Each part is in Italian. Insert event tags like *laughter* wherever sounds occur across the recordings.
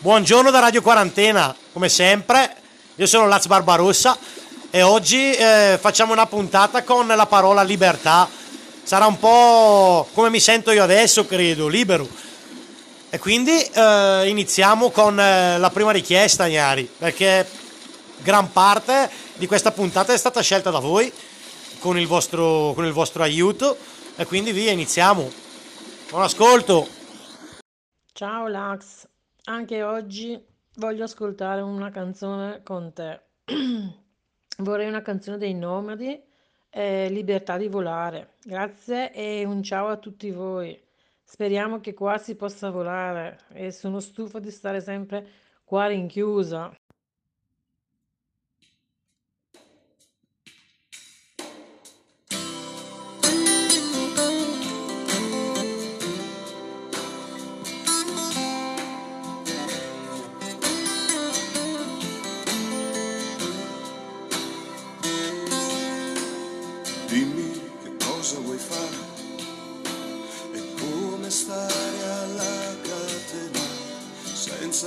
Buongiorno da Radio Quarantena, come sempre. Io sono Laz Barbarossa e oggi eh, facciamo una puntata con la parola libertà. Sarà un po' come mi sento io adesso, credo, libero. E quindi eh, iniziamo con eh, la prima richiesta, Ignari, perché gran parte di questa puntata è stata scelta da voi con il vostro, con il vostro aiuto e quindi via, iniziamo. Buon ascolto. Ciao Lax, anche oggi voglio ascoltare una canzone con te. *clears throat* Vorrei una canzone dei Nomadi e Libertà di volare. Grazie e un ciao a tutti voi. Speriamo che qua si possa volare e sono stufa di stare sempre qua rinchiusa.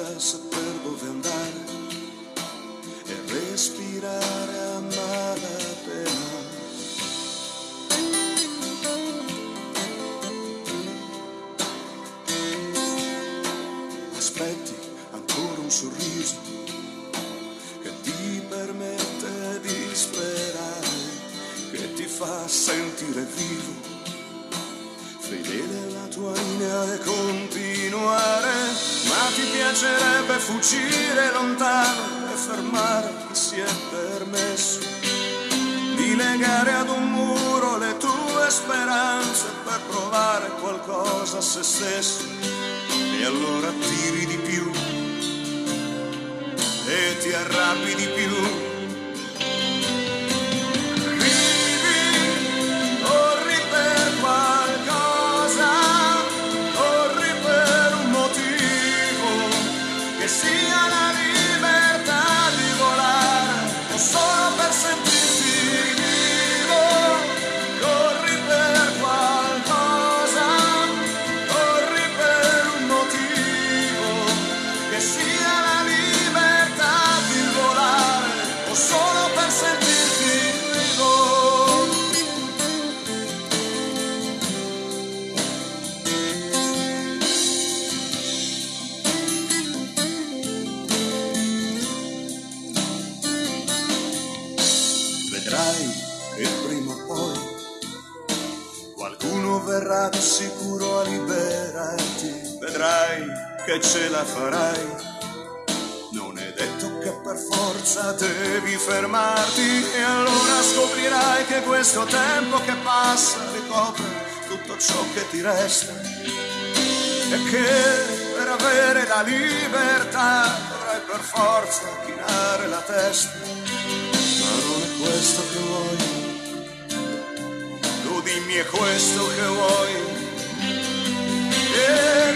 Senza saper dove andare e respirare a malapena. Aspetti ancora un sorriso che ti permette di sperare, che ti fa sentire vivo, fedele alla tua linea e continuare, ti piacerebbe fuggire lontano e fermare chi si è permesso di legare ad un muro le tue speranze per provare qualcosa a se stesso e allora tiri di più e ti arrabbi di più. Che ce la farai. Non è detto che per forza devi fermarti e allora scoprirai che questo tempo che passa ricopre tutto ciò che ti resta e che per avere la libertà dovrai per forza chinare la testa. Ma non è questo che vuoi, tu dimmi è questo che vuoi. E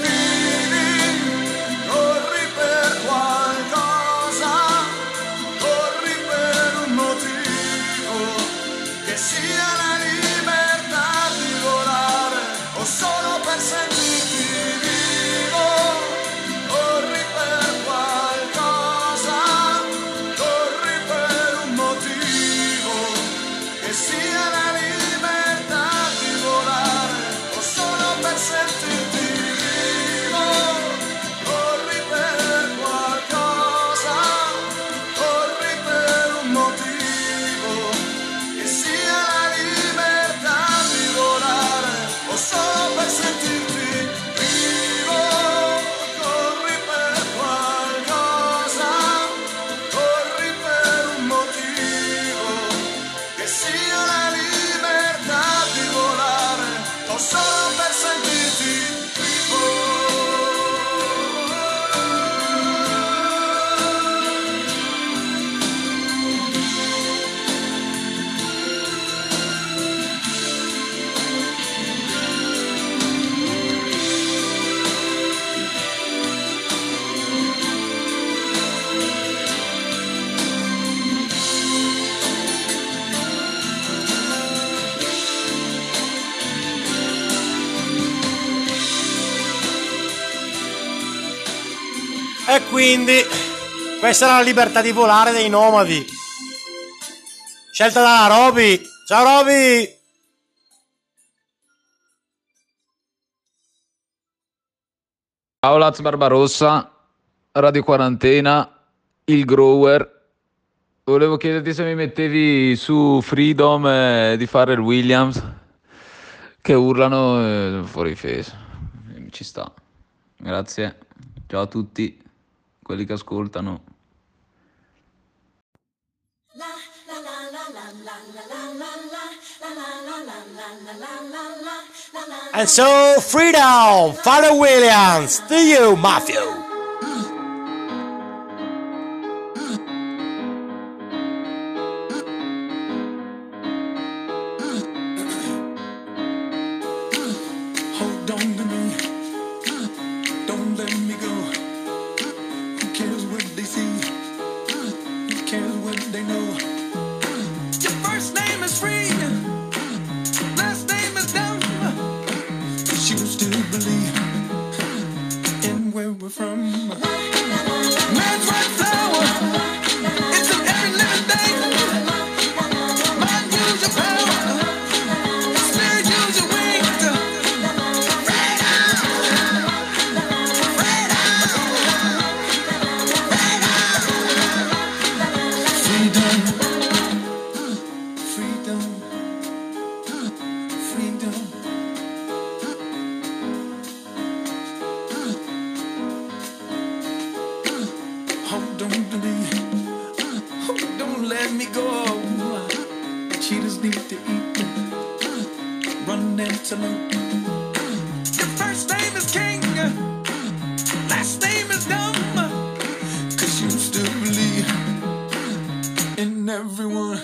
questa era la libertà di volare dei nomadi. Scelta da Roby. Ciao Roby! Ciao Laz Barbarossa, Radio Quarantena, il Grower. Volevo chiederti se mi mettevi su Freedom eh, di fare il Williams, che urlano eh, fuori face. Ci sta. Grazie. Ciao a tutti quelli che ascoltano. And so, freedom, Father Williams, to you, Matthew. Everyone.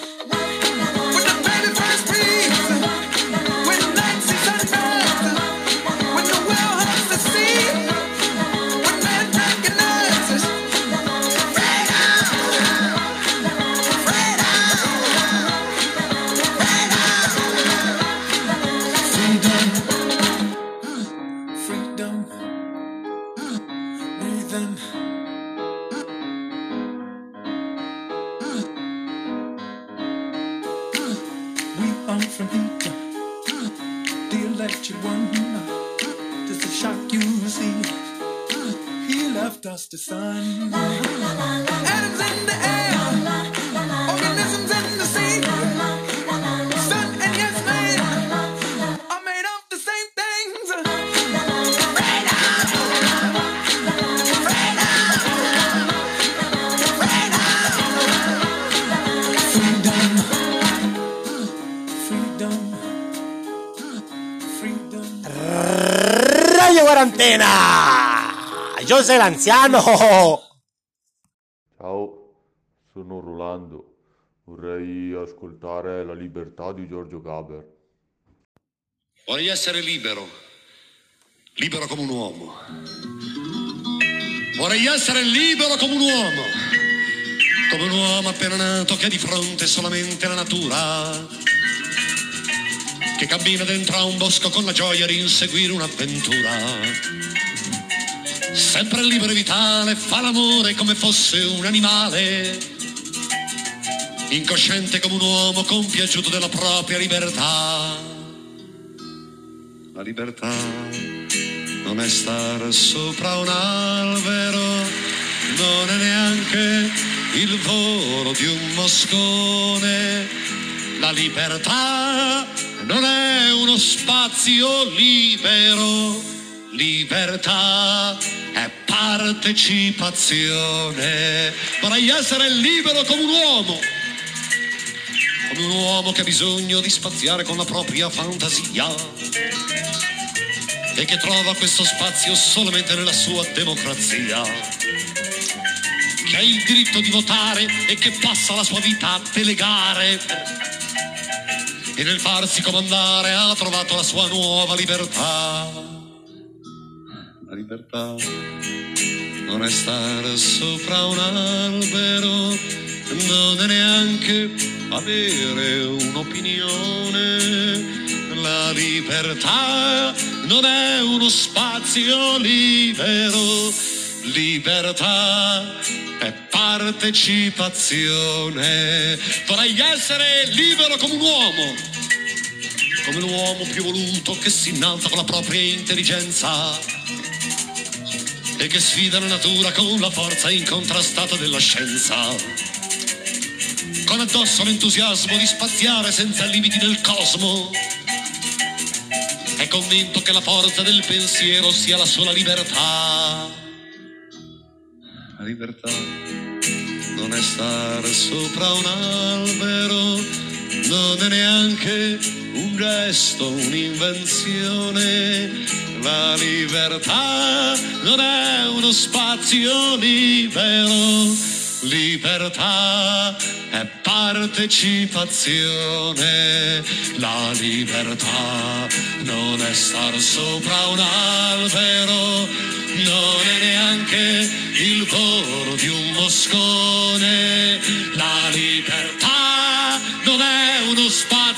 José l'anziano! Ciao, sono Rolando. Vorrei ascoltare La libertà di Giorgio Gaber. Vorrei essere libero, libero come un uomo. Vorrei essere libero come un uomo, come un uomo appena nato che ha di fronte solamente la natura, che cammina dentro a un bosco con la gioia di inseguire un'avventura. Sempre libero e vitale, fa l'amore come fosse un animale, incosciente come un uomo compiaciuto della propria libertà. La libertà non è stare sopra un albero, non è neanche il volo di un moscone. La libertà non è uno spazio libero, libertà è partecipazione. Vorrei essere libero come un uomo come un uomo che ha bisogno di spaziare con la propria fantasia e che trova questo spazio solamente nella sua democrazia, che ha il diritto di votare e che passa la sua vita a delegare e nel farsi comandare ha trovato la sua nuova libertà. La libertà non è stare sopra un albero, non è neanche avere un'opinione. La libertà non è uno spazio libero, libertà e partecipazione. Vorrei essere libero come un uomo, come l'uomo più voluto che si innalza con la propria intelligenza e che sfida la natura con la forza incontrastata della scienza. Con addosso l'entusiasmo di spaziare senza limiti del cosmo. È convinto che la forza del pensiero sia la sola libertà. La libertà non è stare sopra un albero, non è neanche un gesto, un'invenzione. La libertà non è uno spazio libero, libertà è partecipazione. La libertà non è star sopra un albero, non è neanche il volo di un moscone. La libertà non è uno spazio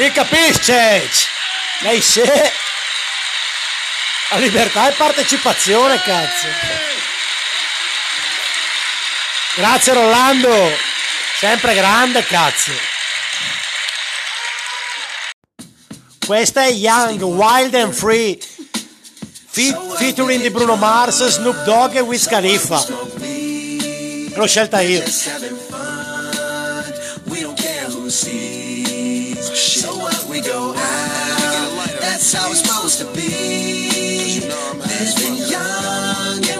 Vi capisce? Lei se... La libertà e partecipazione, cazzo. Grazie Rolando. Sempre grande, cazzo. Questa è Young, Wild and Free. Fe- featuring di Bruno Mars, Snoop Dogg e Wiz Khalifa. L'ho scelta io. We don't care who sees. So what we go out. That's how it's supposed to be. You know Living young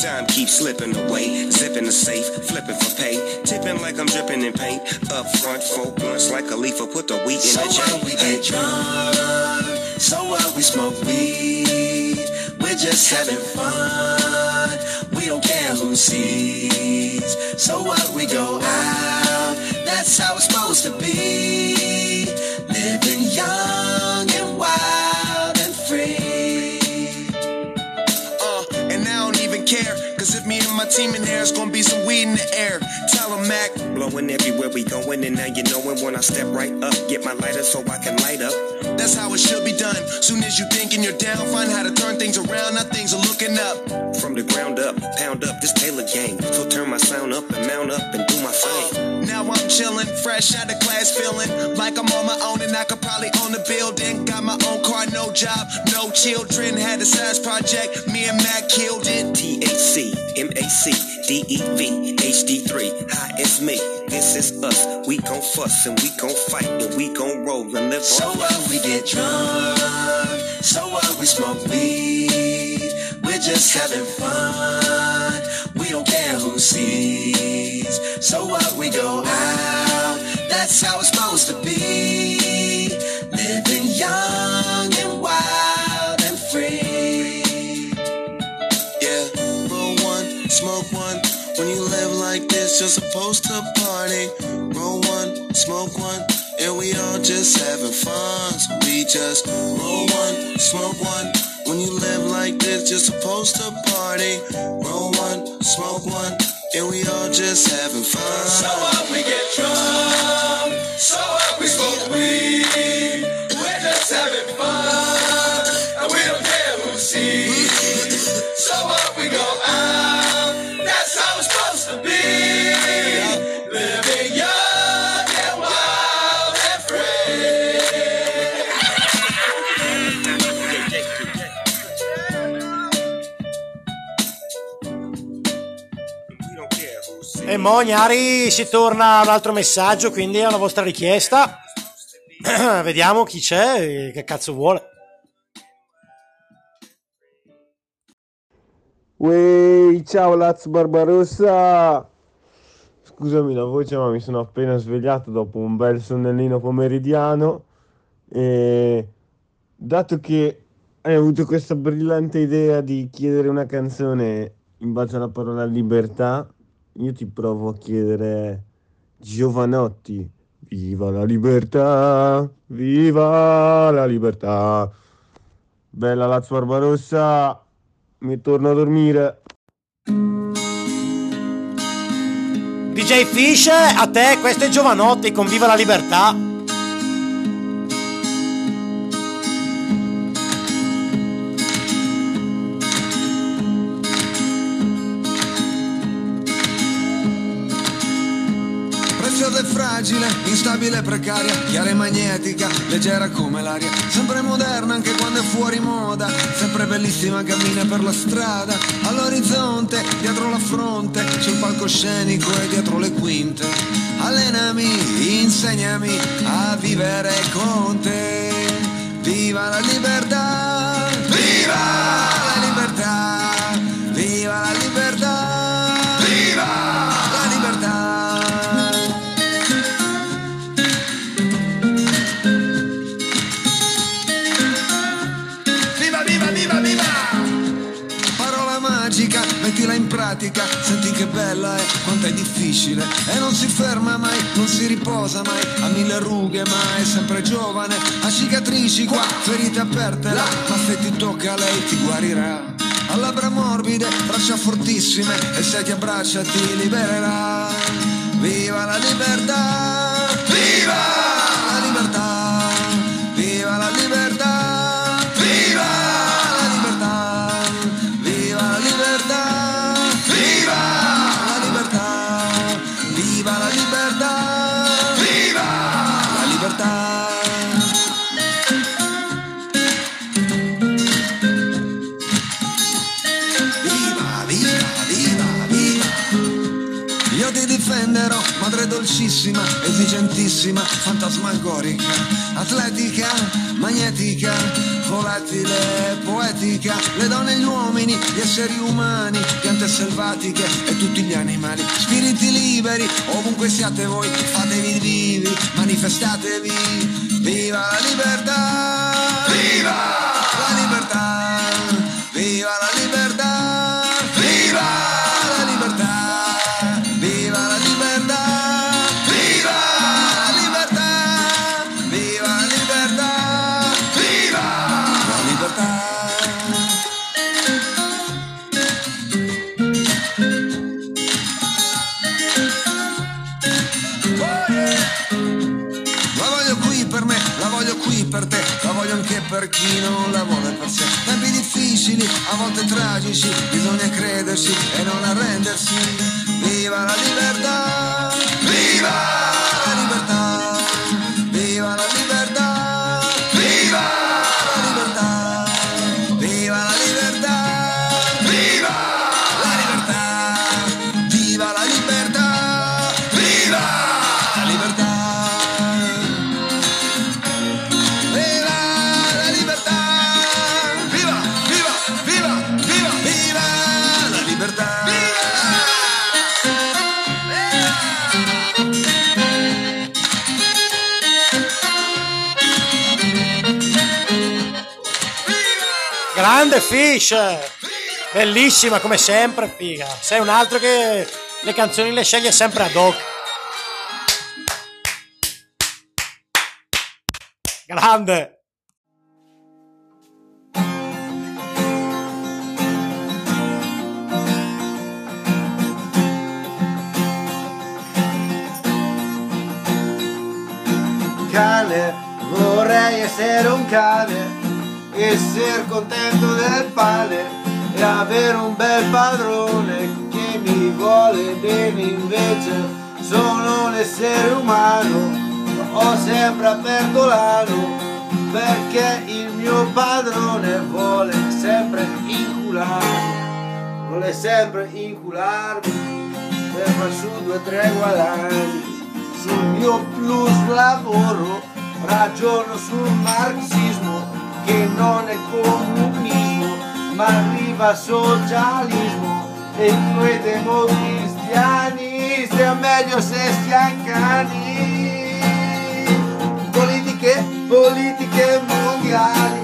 Time keeps slipping away. Zipping the safe, flipping for pay. Tipping like I'm dripping in paint. Up front, four blunts like a leaf, put the wheat in So the chain. we get drunk, so what we smoke weed. We're just having fun. We don't care who sees. So what we go out. That's how it's supposed to be. Living young care, cause if me and my team in there, it's gonna be some weed in the air. Tell 'em, Mac. Blowing everywhere we going, and now you knowin' when I step right up. Get my lighter so I can light up. That's how it should be done. Soon as you thinking you're down, find how to turn things around. Now things are looking up. From the ground up, pound up this Taylor gang. So turn my sound up and mount up and do my thing. Now I'm chillin', fresh out of class, feeling like I'm on my own and I could probably own a building. Got my own car, no job, no children. Had a size project, me and Mac killed it. THC, MAC, DEV, HD3. Hi, it's me. This is us. We gon' fuss and we gon' fight and we gon' roll and live So what we get drunk, so what we smoke weed. We're just having fun. We don't care who sees. So what we go out. That's how it's supposed to be. Living young and smoke one. When you live like this, you're supposed to party. Roll one, smoke one, and we all just having fun. So we just roll one, smoke one. When you live like this, you're supposed to party. Roll one, smoke one, and we all just having fun. So what we get drunk, so what we smoke weed. E mo Gnari si torna un altro messaggio, quindi è una vostra richiesta. *clears throat* Vediamo chi c'è e che cazzo vuole. Uehi, ciao Lazio Barbarossa! Scusami la voce, ma mi sono appena svegliato dopo un bel sonnellino pomeridiano e dato che hai avuto questa brillante idea di chiedere una canzone in base alla parola libertà, io ti provo a chiedere Giovanotti, viva la libertà, viva la libertà. Bella Lazio Barbarossa, mi torno a dormire. DJ Fish, a te, questo è Giovanotti con Viva la Libertà. Fragile, instabile e precaria, chiara e magnetica, leggera come l'aria, sempre moderna anche quando è fuori moda, sempre bellissima cammina per la strada, all'orizzonte, dietro la fronte, sul palcoscenico e dietro le quinte. Allenami, insegnami a vivere con te. Viva la libertà! Viva in pratica, senti che bella è, quanto è difficile. E non si ferma mai, non si riposa mai, ha mille rughe ma è sempre giovane, ha cicatrici qua, ferite aperte là, ma se ti tocca lei ti guarirà. Ha labbra morbide, braccia fortissime, e se ti abbraccia ti libererà. Viva la libertà! Esigentissima, fantasmagorica, atletica, magnetica, volatile, poetica, le donne e gli uomini, gli esseri umani, piante selvatiche e tutti gli animali, spiriti liberi, ovunque siate voi, fatevi vivi, manifestatevi, viva la libertà! Viva tragici, bisogna crederci e non arrendersi. Viva la libertà! Viva Grande Fish! Bellissima come sempre, figa. Sei un altro che le canzoni le sceglie sempre ad hoc. Grande! cane, vorrei essere un cane, essere contento del pane e avere un bel padrone che mi vuole bene invece sono un essere umano, ho sempre aperto l'ano perché il mio padrone vuole sempre incularmi, vuole sempre incularmi. per far su due o tre guadagni. Sul mio plus lavoro ragiono sul marxismo che non è comunismo ma arriva socialismo e noi democristiani stiamo meglio se siamo cani. Politiche, politiche mondiali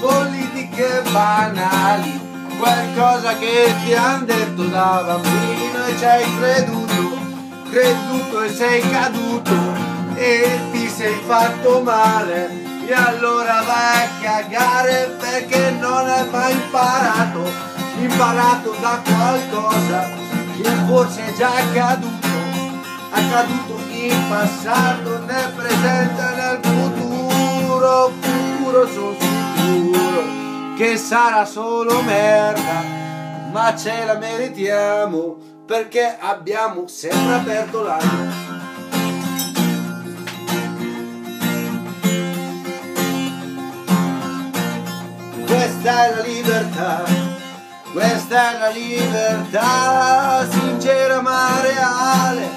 politiche banali qualcosa che ti han detto da bambino e ci hai creduto creduto e sei caduto e ti sei fatto male e allora vai a cagare perché non hai mai imparato, imparato da qualcosa che forse è già accaduto, accaduto in passato, nel presente e nel futuro, futuro sono sicuro che sarà solo merda, ma ce la meritiamo perché abbiamo sempre aperto l'anima. Questa è la libertà, questa è la libertà, sincera ma reale,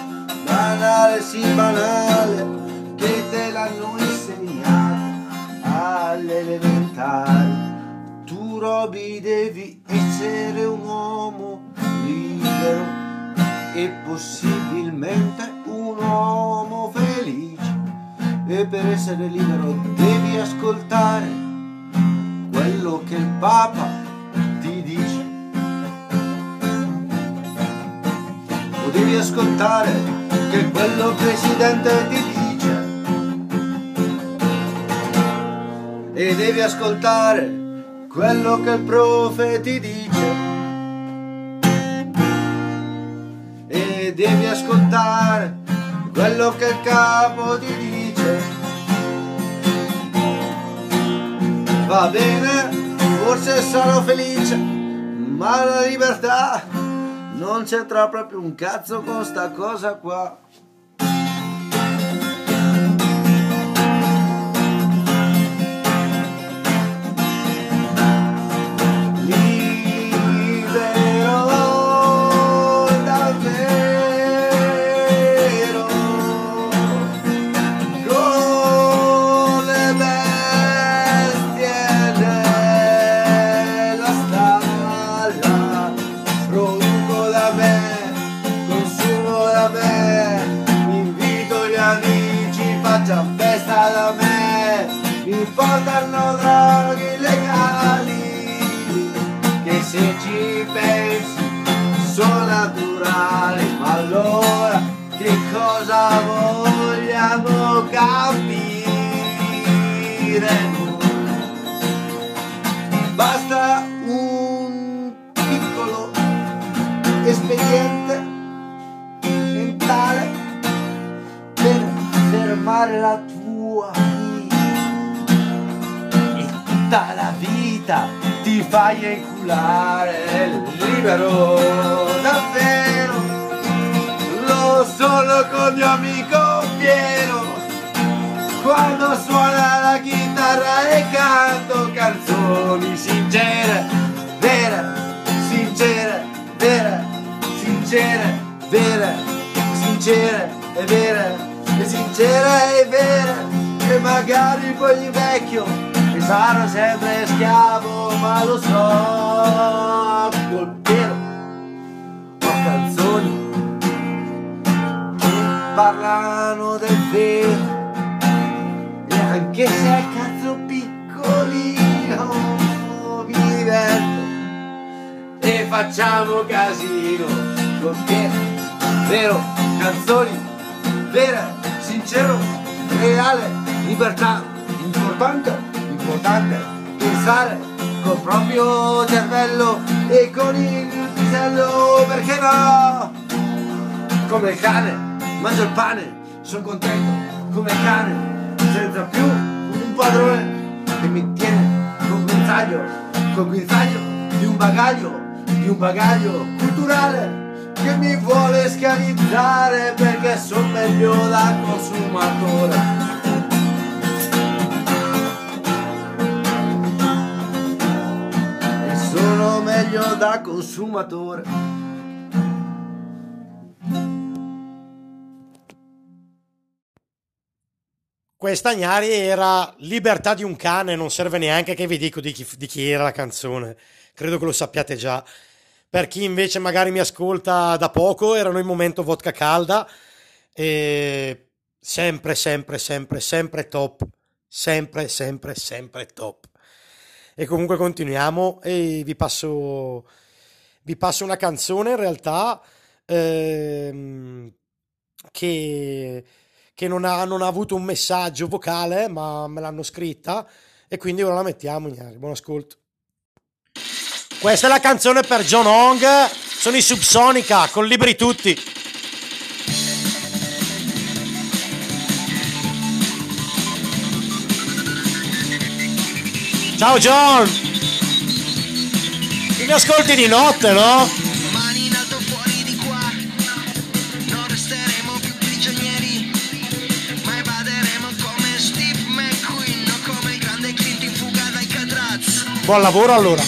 banale sì banale, che te l'hanno insegnata alle elementari. Tu Roby devi essere un uomo libero e possibilmente un uomo felice. E per essere libero devi ascoltare quello che il Papa ti dice. O devi ascoltare che quello Presidente ti dice. E devi ascoltare quello che il profe ti dice. E devi ascoltare quello che il capo ti dice. Va bene, forse sarò felice, ma la libertà non c'entra proprio un cazzo con sta cosa qua. Parlano del vero e anche se è cazzo piccolino mi diverto. E facciamo casino con Piero vero canzoni vera sincero reale libertà importante importante pensare col proprio cervello e con il pisello perché no? Come il cane mangio il pane sono contento come cane senza più un padrone che mi tiene con guinzaglio con guinzaglio di un bagaglio di un bagaglio culturale che mi vuole schiavizzare perché sono meglio da consumatore. E sono meglio da consumatore questa Gnari era Libertà di un cane, non serve neanche che vi dico di chi, di chi, era la canzone, credo che lo sappiate già. Per chi invece magari mi ascolta da poco, erano in momento vodka calda e sempre, sempre, sempre, sempre top, sempre, sempre, sempre top. E comunque continuiamo e vi passo, vi passo una canzone in realtà ehm, che che non ha, non ha avuto un messaggio vocale, eh, ma me l'hanno scritta e quindi ora la mettiamo. Gnari. Buon ascolto. Questa è la canzone per John Hong, sono i Subsonica, con libri tutti. Ciao John! Mi ascolti di notte, no? Buon lavoro allora.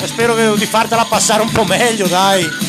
E spero di fartela passare un po' meglio, dai.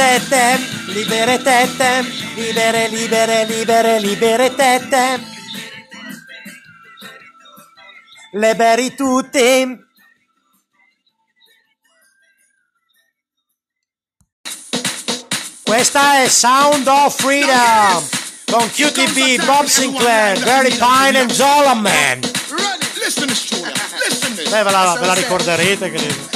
tette, libere tette, libere, libere, libere, libere tette. Liberi tutti. Questa è Sound of Freedom con QTP, Bob Sinclair, Barry Pine e Zola Man. Beh, ve la, ve la ricorderete, credo.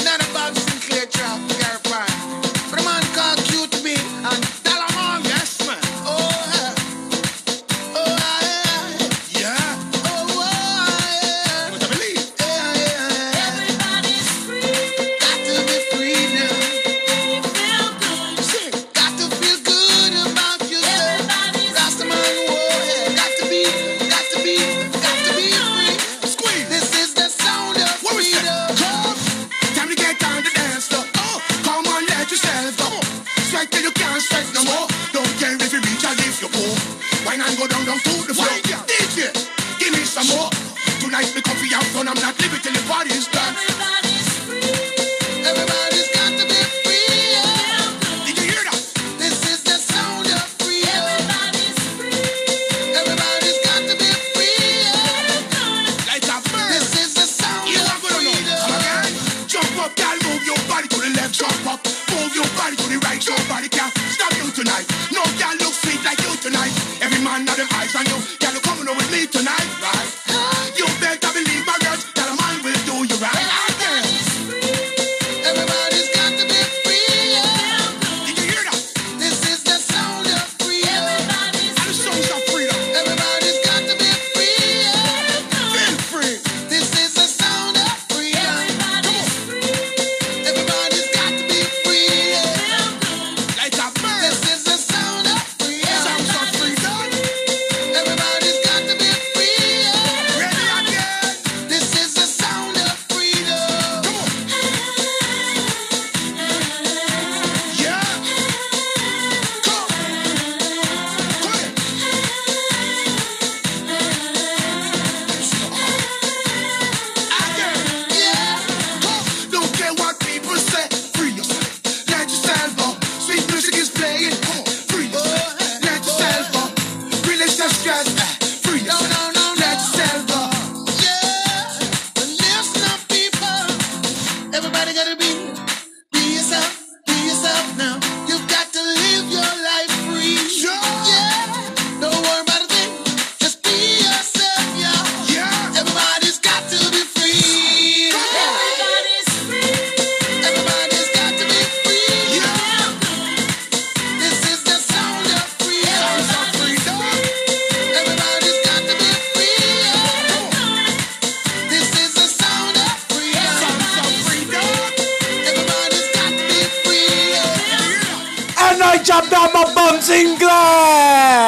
chiama Bon Sinclair!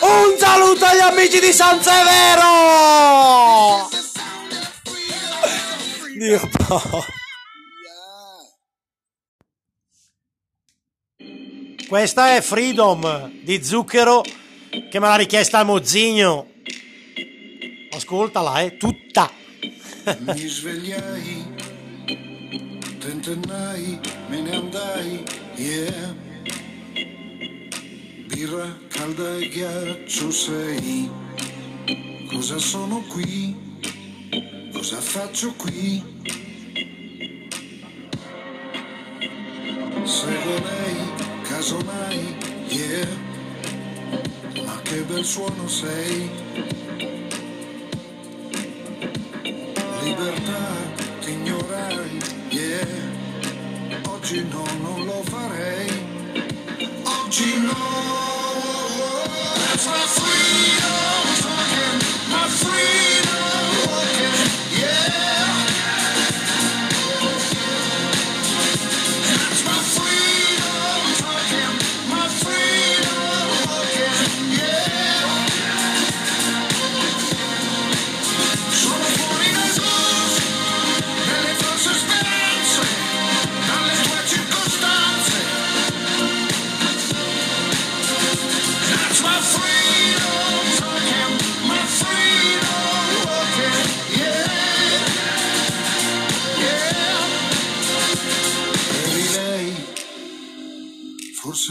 Un saluto agli amici di San Severo! Dio po'. Questa è Freedom di Zucchero che me l'ha richiesta Mozzigno. Ascoltala, eh, tutta. Mi svegliai, tentennai, me ne andai Yeah. Birra calda e ghiaccio sei. Cosa sono qui? Cosa faccio qui? Seguo lei, casomai, yeah. Ma che bel suono sei. Libertà, ti ignorai, yeah oggi no, non lo farei, oggi no, for free.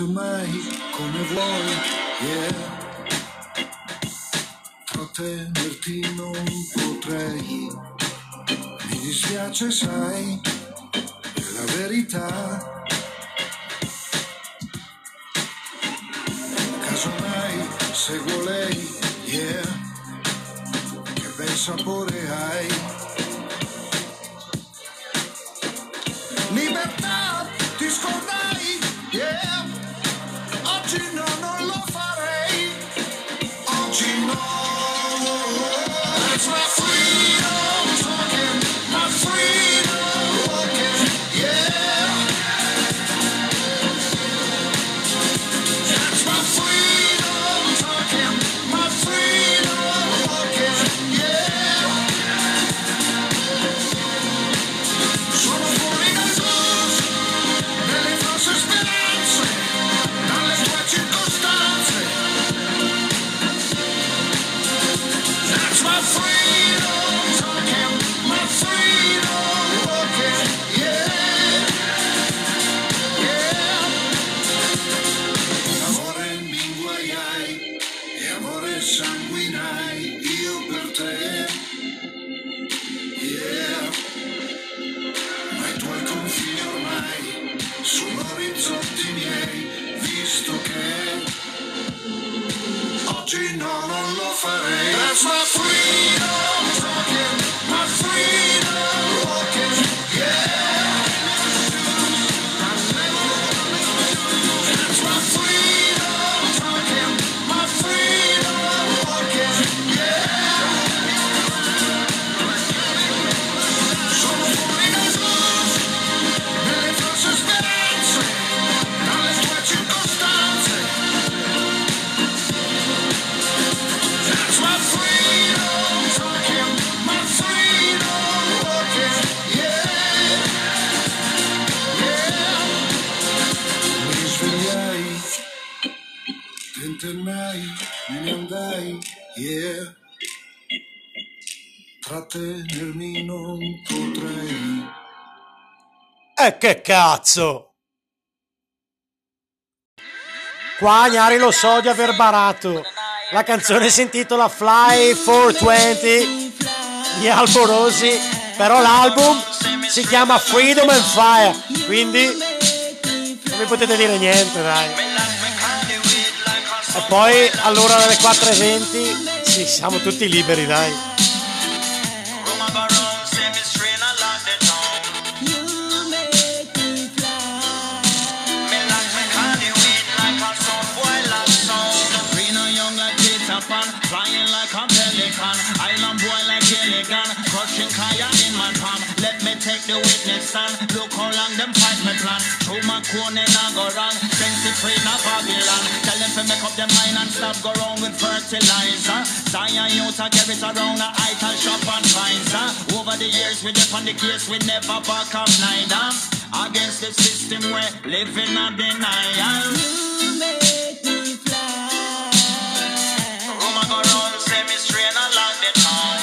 Mai come vuoi, yeah. Proteggerti non potrei, mi dispiace sai, è la verità. Casomai seguo lei, yeah, che bel sapore hai. Miei, visto che oggi no, non lo farei. That's my freedom Trattenermi non potrei. E che cazzo! Qua Gnari lo so di aver barato. La canzone si intitola Fly 420 di Alborosi, però l'album si chiama Freedom and Fire, quindi non mi potete dire niente, dai. E poi all'ora delle 4.20 sì, siamo tutti liberi, dai. Gilligan, crushing kaya in my palm. Let me take the witness stand. Look how long them fight me plan. Through my corner now go wrong. Sense free na Babylon. Tell them to make up their mind and stop go wrong with fertilizer. Zion youth I carry it around a ital shop and find sir. Over the years we dip on the case we never back up neither. Against the system we're living a denial. You make me fly. Rumor go round, say me strain along the town.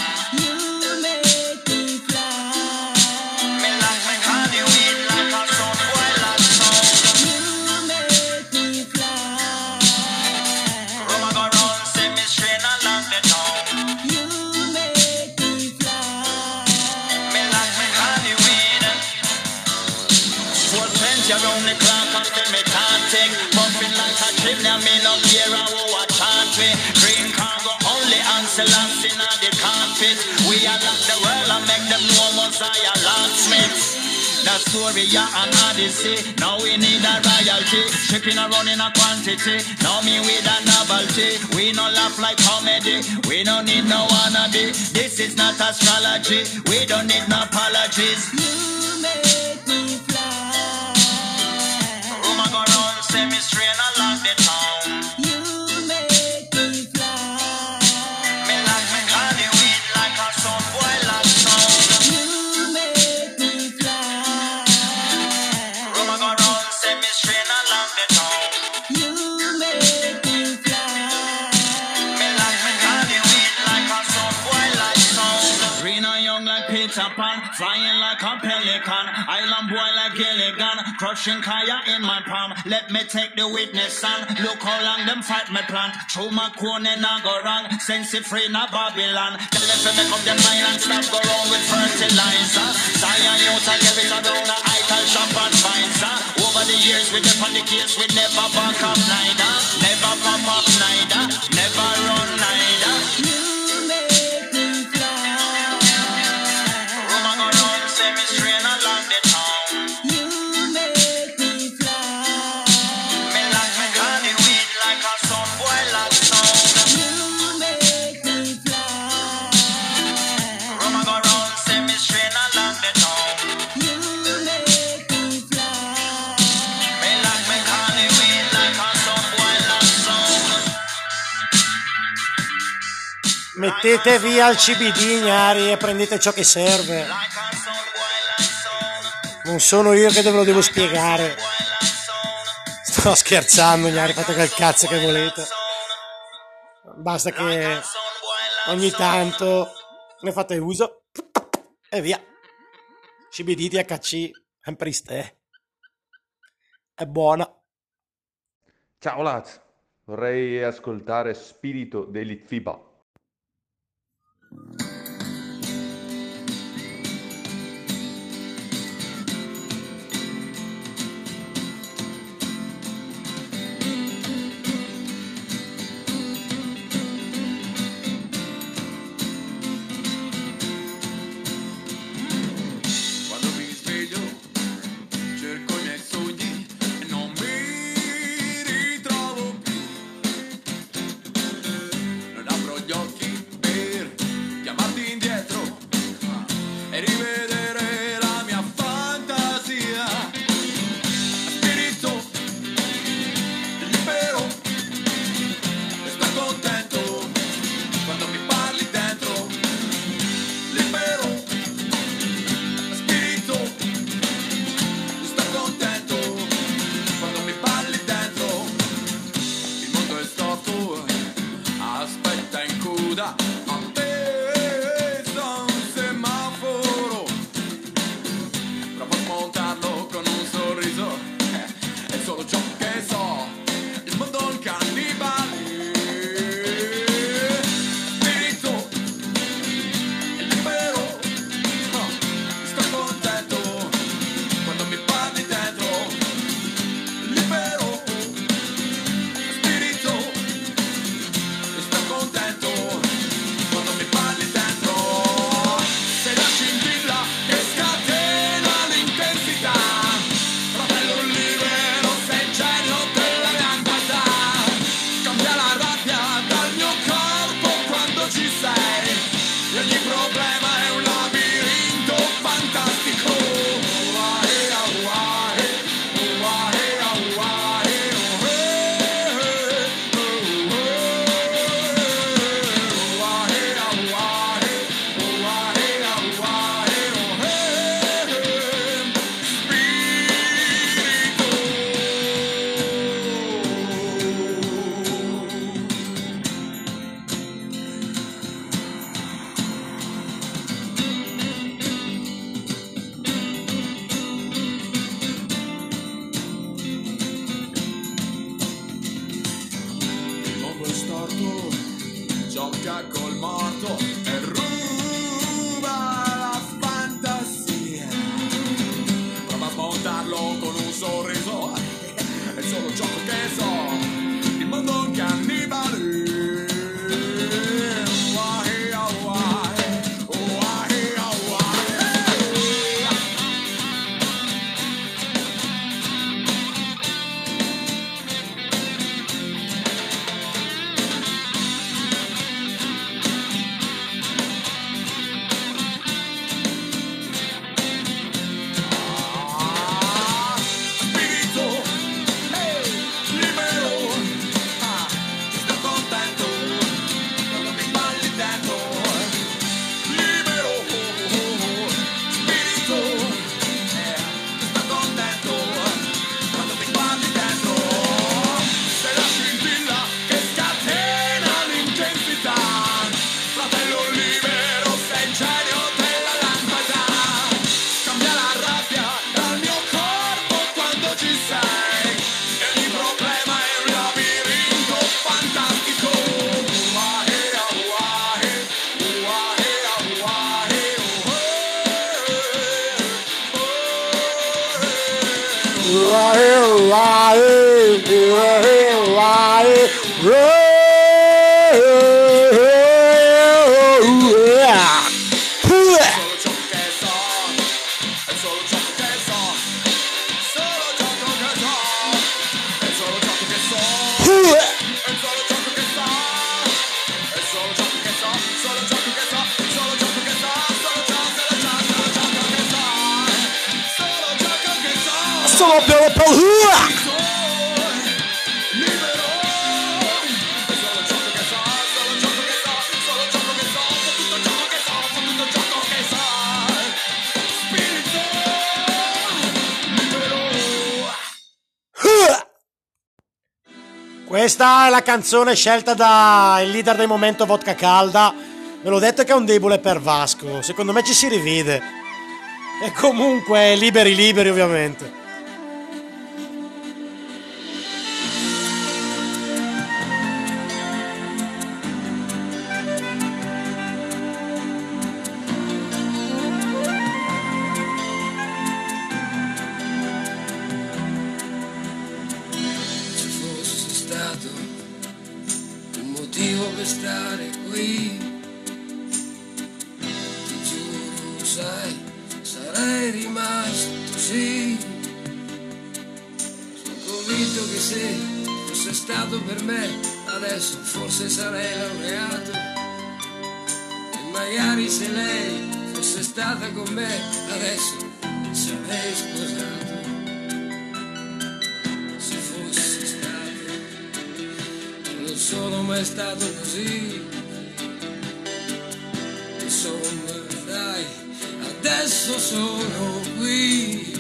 Unlock the world and make them know Messiah locksmiths. That story, yeah, an odyssey. Now we need a royalty. Shipping around in a quantity. Now me with a novelty. We no laugh like comedy. We don't need no wannabe. This is not astrology. We don't need no apologies. You make me fly. Rumor go round, say me strain along the. Island boy like Gilligan, crushing kaya in my palm. Let me take the witness stand. Look how long them fight me plant. Through my corner now go wrong. Sense it free na Babylon. Tell them to make up their mind and stop go wrong with fertilizer. Zion youth and get it a ital shop and find sir. Over the years we dip the case, we never back up neither. Never pop up neither. Never mettete via il CBD gnari e prendete ciò che serve. Non sono io che ve lo devo spiegare. Sto scherzando gnari, fate quel cazzo che volete. Basta che ogni tanto ne fate uso e via. CBD THC, ampriste. È buona. Ciao Laz, vorrei ascoltare Spirito dell'Itfiba. Thank you. Roll. Questa è la canzone scelta dal leader del momento Vodka Calda. Ve l'ho detto che è un debole per Vasco. Secondo me ci si rivede. E comunque, liberi liberi ovviamente. Stata con me, adesso sarei sposato. Se fosse stato non sono mai stato così. Insomma, dai, adesso sono qui.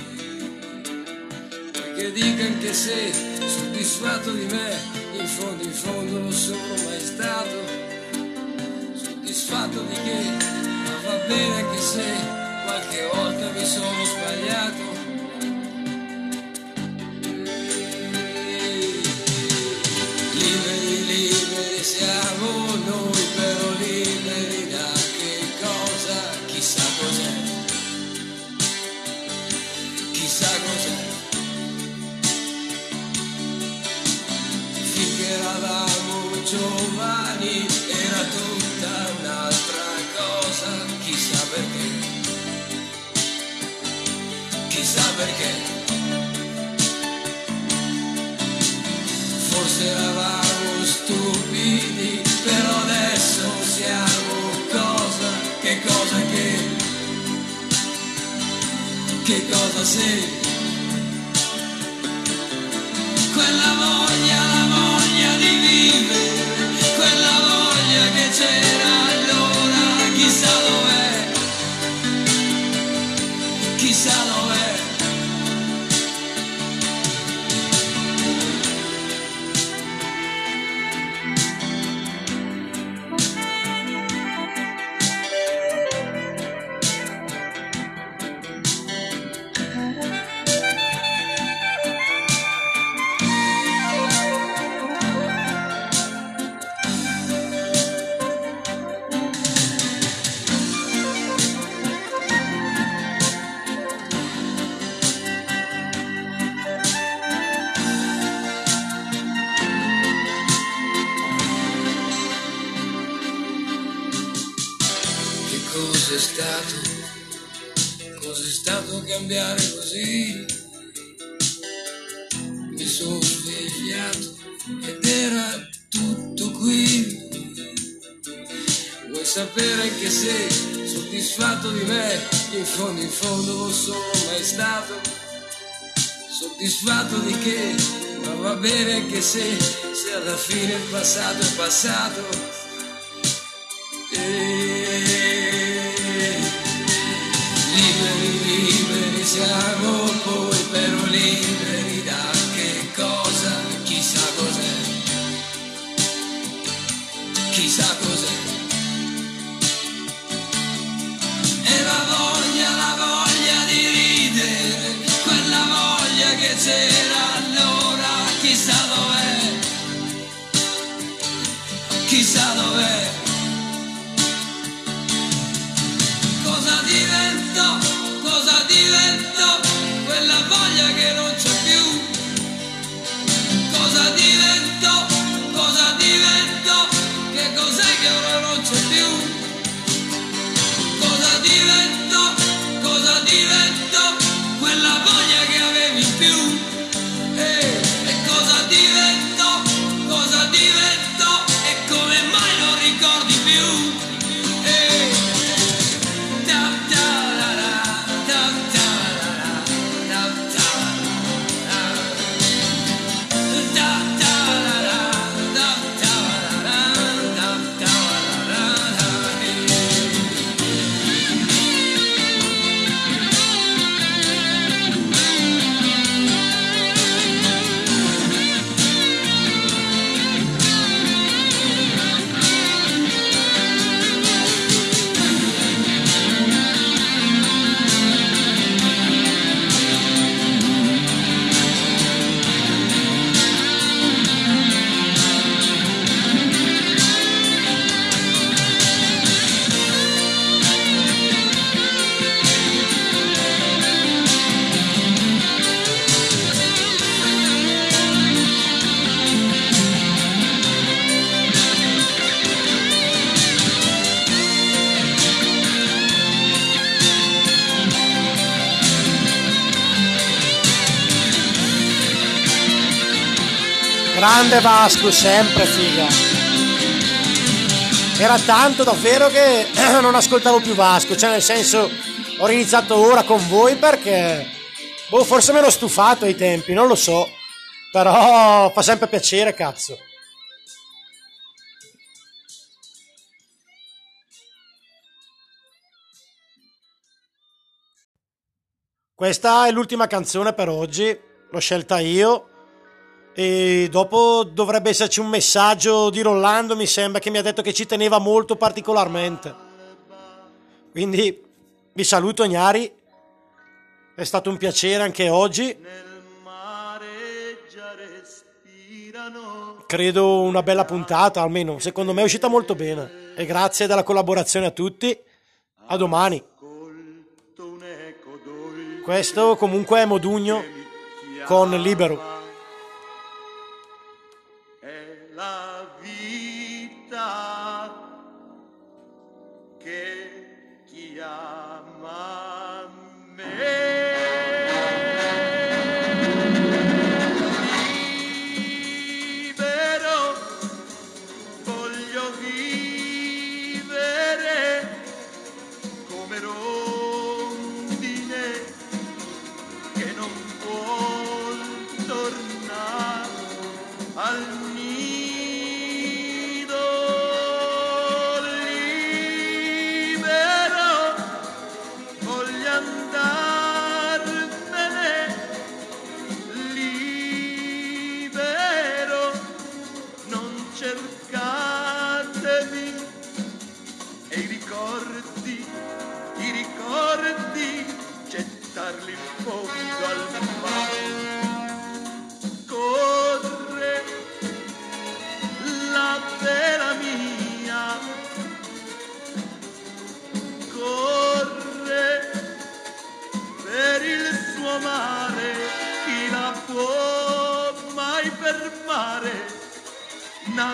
Perché dica anche se soddisfatto di me, in fondo in fondo non sono mai stato. Soddisfatto di che, ma va bene anche se qualche volta mi sono sbagliato. Perché. Forse eravamo stupidi, però adesso siamo cosa? Che cosa che? Che cosa sei? Quella voglia, soddisfatto di me? In fondo, in fondo non sono mai stato. Soddisfatto di che? Ma va bene anche se, se alla fine il passato è passato. Grande Vasco, sempre figa. Era tanto davvero che *clears throat* non ascoltavo più Vasco, cioè nel senso ho iniziato ora con voi perché boh, forse mi ero stufato ai tempi, non lo so. Però fa sempre piacere, cazzo. Questa è l'ultima canzone per oggi, l'ho scelta io. E dopo dovrebbe esserci un messaggio di Rollando, mi sembra, che mi ha detto che ci teneva molto particolarmente. Quindi vi saluto, Gnari. È stato un piacere anche oggi. Credo una bella puntata, almeno secondo me è uscita molto bene. E grazie della collaborazione a tutti. A domani. Questo comunque è Modugno con Libero.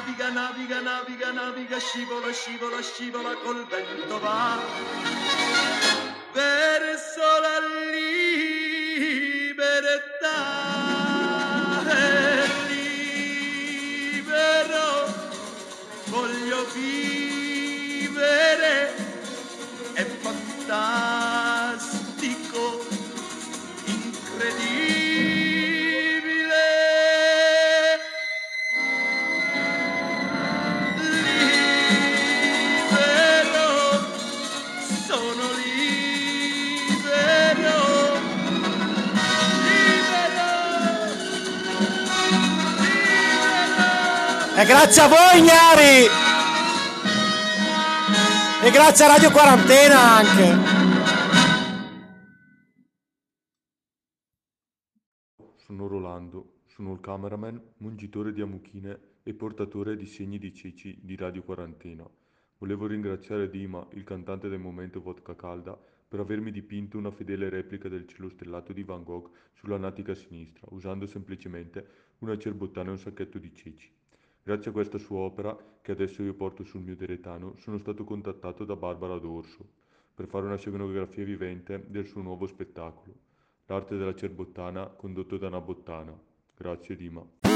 Naviga naviga naviga naviga scivola scivola scivola col vento va. Verso la libertà è libero voglio vivere è fantastico E grazie a voi, Gnari! E grazie a Radio Quarantena anche. Sono Rolando, sono il cameraman, mungitore di amuchine e portatore di segni di ceci di Radio Quarantena. Volevo ringraziare Dima, il cantante del momento Vodka Calda, per avermi dipinto una fedele replica del cielo stellato di Van Gogh sulla natica sinistra, usando semplicemente una cerbottana e un sacchetto di ceci. Grazie a questa sua opera, che adesso io porto sul mio deretano, sono stato contattato da Barbara D'Orso per fare una scenografia vivente del suo nuovo spettacolo, L'arte della cerbottana condotto da una bottana. Grazie Dima.